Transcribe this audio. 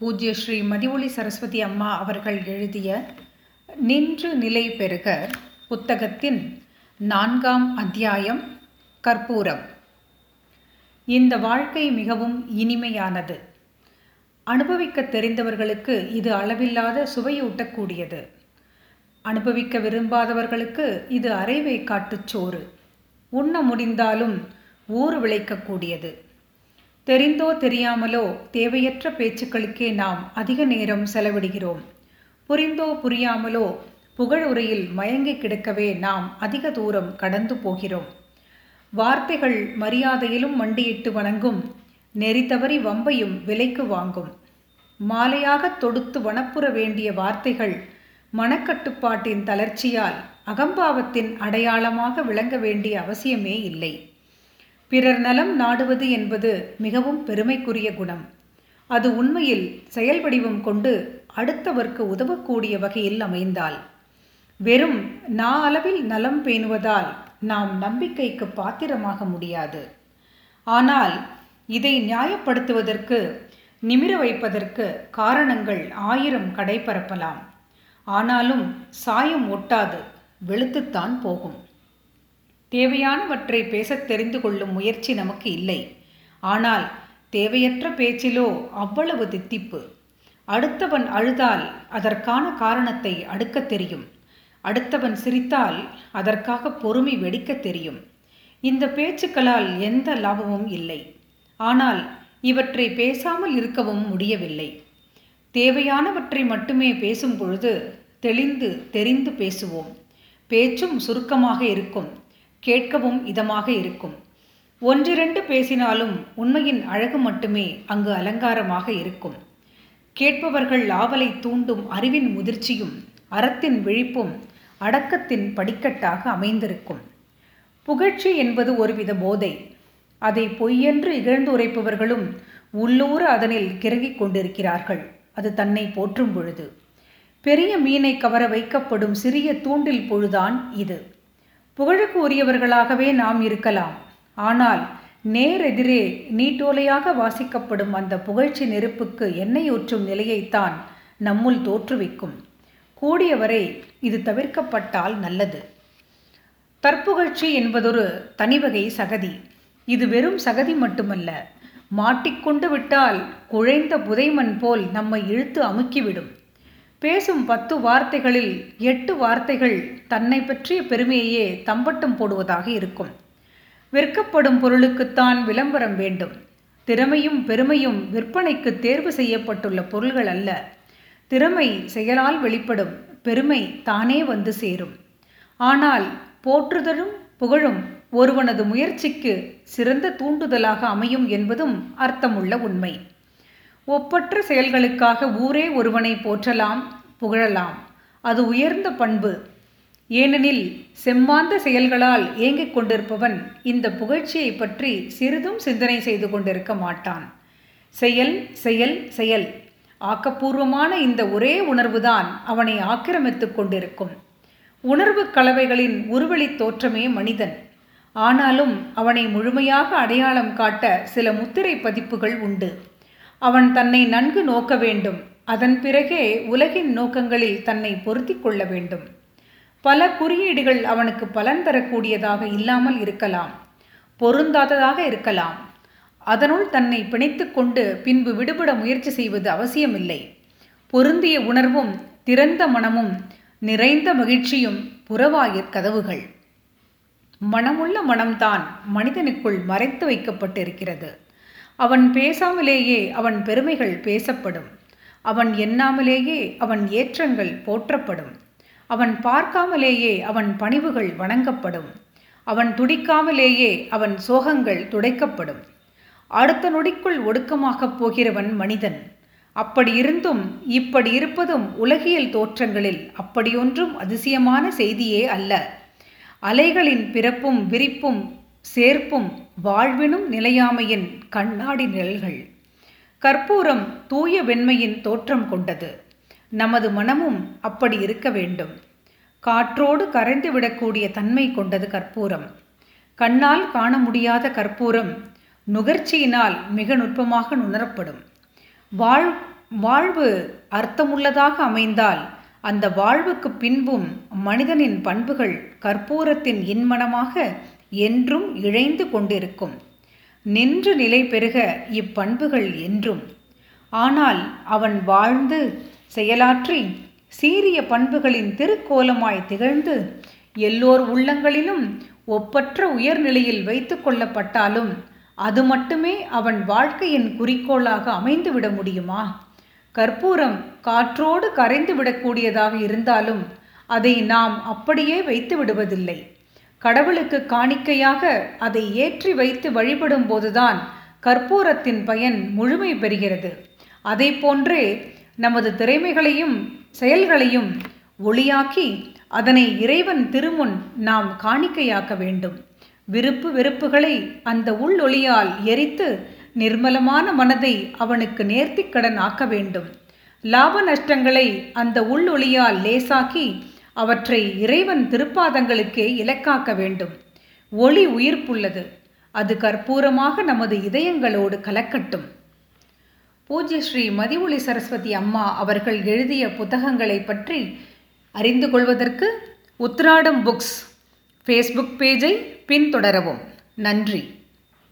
பூஜ்ய ஸ்ரீ மதிவொளி சரஸ்வதி அம்மா அவர்கள் எழுதிய நின்று நிலை பெறுக புத்தகத்தின் நான்காம் அத்தியாயம் கற்பூரம். இந்த வாழ்க்கை மிகவும் இனிமையானது. அனுபவிக்க தெரிந்தவர்களுக்கு இது அளவில்லாத சுவையூட்டக்கூடியது. அனுபவிக்க விரும்பாதவர்களுக்கு இது அரைவை காட்டுச்சோறு உண்ண முடிந்தாலும் ஊறு விளைக்கக்கூடியது. தெரிந்தோ தெரியாமலோ தேவையற்ற பேச்சுக்களுக்கே நாம் அதிக நேரம் செலவிடுகிறோம். புரிந்தோ புரியாமலோ புகழுரையில் மயங்கி கிடக்கவே நாம் அதிக தூரம் கடந்து போகிறோம். வார்த்தைகள் மரியாதையிலும் மண்டியிட்டு வணங்கும் நெறி தவறி வம்பையும் விலைக்கு வாங்கும். மாலையாக தொடுத்து வனப்புற வேண்டிய வார்த்தைகள் மனக்கட்டுப்பாட்டின் தளர்ச்சியால் அகம்பாவத்தின் அடையாளமாக விளங்க வேண்டிய அவசியமே இல்லை. பிறர் நலம் நாடுவது என்பது மிகவும் பெருமைக்குரிய குணம். அது உண்மையில் செயல் வடிவம் கொண்டு அடுத்தவர்க்கு உதவக்கூடிய வகையில் அமைந்தால். வெறும் நா அளவில் நலம் பேணுவதால் நாம் நம்பிக்கைக்கு பாத்திரமாக முடியாது. ஆனால் இதை நியாயப்படுத்துவதற்கு நிமிர வைப்பதற்கு காரணங்கள் ஆயிரம் கடைபரப்பலாம். ஆனாலும் சாயம் ஒட்டாது வெளுத்துத்தான் போகும். தேவையானவற்றை பேசத் தெரிந்து கொள்ளும் முயற்சி நமக்கு இல்லை. ஆனால் தேவையற்ற பேச்சிலோ அவ்வளவு தித்திப்பு. அடுத்தவன் அழுதால் அதற்கான காரணத்தை அடுக்க தெரியும். அடுத்தவன் சிரித்தால் அதற்காக பொறுமை வெடிக்க தெரியும். இந்த பேச்சுக்களால் எந்த லாபமும் இல்லை. ஆனால் இவற்றை பேசாமல் இருக்கவும் முடியவில்லை. தேவையானவற்றை மட்டுமே பேசும் பொழுது தெளிந்து தெரிந்து பேசுவோம். பேச்சும் சுருக்கமாக இருக்கும். கேட்கவும் இதமாக இருக்கும். ஒன்றிரண்டு பேசினாலும் உண்மையின் அழகு மட்டுமே அங்கு அலங்காரமாக இருக்கும். கேட்பவர்கள் ஆவலை தூண்டும் அறிவின் முதிர்ச்சியும் அறத்தின் விழிப்பும் அடக்கத்தின் படிக்கட்டாக அமைந்திருக்கும். புகழ்ச்சி என்பது ஒருவித போதை. அதை பொய்யென்று இகழ்ந்து உரைப்பவர்களும் உள்ளூர அதனில் கிறங்கிக் கொண்டிருக்கிறார்கள். அது தன்னை போற்றும் பொழுது. பெரிய மீனை கவர வைக்கப்படும் சிறிய தூண்டில் பொழுதான் இது. புகழுக்கு உரியவர்களாகவே நாம் இருக்கலாம். ஆனால் நேரெதிரே நீட்டோலையாக வாசிக்கப்படும் அந்த புகழ்ச்சி நெருப்புக்கு எண்ணெய் ஊற்றும் நிலையைத்தான் நம்முள் தோற்றுவிக்கும். கூடியவரை இது தவிர்க்கப்பட்டால் நல்லது. தற்புகழ்ச்சி என்பதொரு தனிவகை சகதி. இது வெறும் சகதி மட்டுமல்ல மாட்டிக்கொண்டு விட்டால் குழைந்த புதைமண் போல் நம்மை இழுத்து அமுக்கிவிடும். பேசும் பத்து வார்த்தைகளில் எட்டு வார்த்தைகள் தன்னை பற்றிய பெருமையையே தம்பட்டம் போடுவதாக இருக்கும். விற்கப்படும் பொருளுக்குத்தான் விளம்பரம் வேண்டும். திறமையும் பெருமையும் விற்பனைக்கு தேர்வு செய்யப்பட்டுள்ள பொருள்கள் அல்ல. திறமை செயலால் வெளிப்படும் பெருமை தானே வந்து சேரும். ஆனால் போற்றுதலும் புகழும் ஒருவனது முயற்சிக்கு சிறந்த தூண்டுதலாக அமையும் என்பதும் அர்த்தமுள்ள உண்மை. ஒப்பற்ற செயல்களுக்காக ஊரே ஒருவனை போற்றலாம் புகழலாம். அது உயர்ந்த பண்பு. ஏனெனில் செம்மாந்த செயல்களால் ஏங்கிக் கொண்டிருப்பவன் இந்த புகழ்ச்சியை பற்றி சிறிதும் சிந்தனை செய்து கொண்டிருக்க மாட்டான். செயல் செயல் செயல். ஆக்கப்பூர்வமான இந்த ஒரே உணர்வுதான் அவனை ஆக்கிரமித்துக் கொண்டிருக்கும். உணர்வு கலவைகளின் உருவெளித் தோற்றமே மனிதன். ஆனாலும் அவனை முழுமையாக அடையாளம் காட்ட சில முத்திரை பதிப்புகள் உண்டு. அவன் தன்னை நன்கு நோக்க வேண்டும். அதன் பிறகே உலகின் நோக்கங்களில் தன்னை பொருத்தி கொள்ள வேண்டும். பல குறியீடுகள் அவனுக்கு பலன் தரக்கூடியதாக இல்லாமல் இருக்கலாம். பொருந்தாததாக இருக்கலாம். அதனுள் தன்னை பிணைத்து கொண்டு பின்பு விடுபட முயற்சி செய்வது அவசியமில்லை. பொருந்திய உணர்வும் திறந்த மனமும் நிறைந்த மகிழ்ச்சியும் புறவாயிற் கதவுகள். மனமுள்ள மனம்தான் மனிதனுக்குள் மறைத்து வைக்கப்பட்டிருக்கிறது. அவன் பேசாமலேயே அவன் பெருமைகள் பேசப்படும். அவன் எண்ணாமலேயே அவன் ஏற்றங்கள் போற்றப்படும். அவன் பார்க்காமலேயே அவன் பணிவுகள் வணங்கப்படும். அவன் துடிக்காமலேயே அவன் சோகங்கள் துடைக்கப்படும். அடுத்த நொடிக்குள் ஒடுக்கமாகப் போகிறவன் மனிதன். அப்படி இருந்தும் இப்படி இருப்பதும் உலகியல் தோற்றங்களில் அப்படியொன்றும் அதிசயமான செய்தியே அல்ல. அலைகளின் பிறப்பும் விரிப்பும் சேர்ப்பும் வாழ்வினும் நிலையாமையின் கண்ணாடி நிழல்கள். கற்பூரம் தூய வெண்மையின் தோற்றம் கொண்டது. நமது மனமும் அப்படி இருக்க வேண்டும். காற்றோடு கரைந்து விடக்கூடிய தன்மை கொண்டது கற்பூரம். கண்ணால் காண முடியாத கற்பூரம் நுகர்ச்சியினால் மிக நுட்பமாக நுணரப்படும். வாழ் வாழ்வு அர்த்தமுள்ளதாக அமைந்தால் அந்த வாழ்வுக்கு பின்பும் மனிதனின் பண்புகள் கற்பூரத்தின் இன்மனமாக என்றும் இழைந்து கொண்டிருக்கும். நின்று நிலை பெறுக இப்பண்புகள் என்றும். ஆனால் அவன் வாழ்ந்து செயலாற்றி சீரிய பண்புகளின் திருக்கோலமாய் திகழ்ந்து எல்லோர் உள்ளங்களிலும் ஒப்பற்ற உயர்நிலையில் வைத்து கொள்ளப்பட்டாலும் அது மட்டுமே அவன் வாழ்க்கையின் குறிக்கோளாக அமைந்துவிட முடியுமா? கற்பூரம் காற்றோடு கரைந்து விடக்கூடியதாக இருந்தாலும் அதை நாம் அப்படியே வைத்து விடுவதில்லை கடவுளுக்கு காணிக்கையாக அதை ஏற்றி வைத்து வழிபடும் போதுதான் கற்பூரத்தின் பயன் முழுமை பெறுகிறது. அதை போன்றே நமது திறமைகளையும் செயல்களையும் ஒளியாக்கி அதனை இறைவன் திருமுன் நாம் காணிக்கையாக்க வேண்டும். விருப்பு வெறுப்புகளை அந்த உள்ளொளியால் எரித்து நிர்மலமான மனதை அவனுக்கு நேர்த்திக்கடன் ஆக்க வேண்டும். லாப நஷ்டங்களை அந்த உள்ளொளியால் லேசாக்கி அவற்றை இறைவன் திருப்பாதங்களுக்கே இலக்காக்க வேண்டும். ஒளி உயிர்ப்புள்ளது. அது கற்பூரமாக நமது இதயங்களோடு கலக்கட்டும். பூஜ்ய ஸ்ரீ மதிவொளி சரஸ்வதி அம்மா அவர்கள் எழுதிய புத்தகங்களை பற்றி அறிந்து கொள்வதற்கு உத்ராடம் புக்ஸ் ஃபேஸ்புக் பேஜை பின்தொடரவும். நன்றி.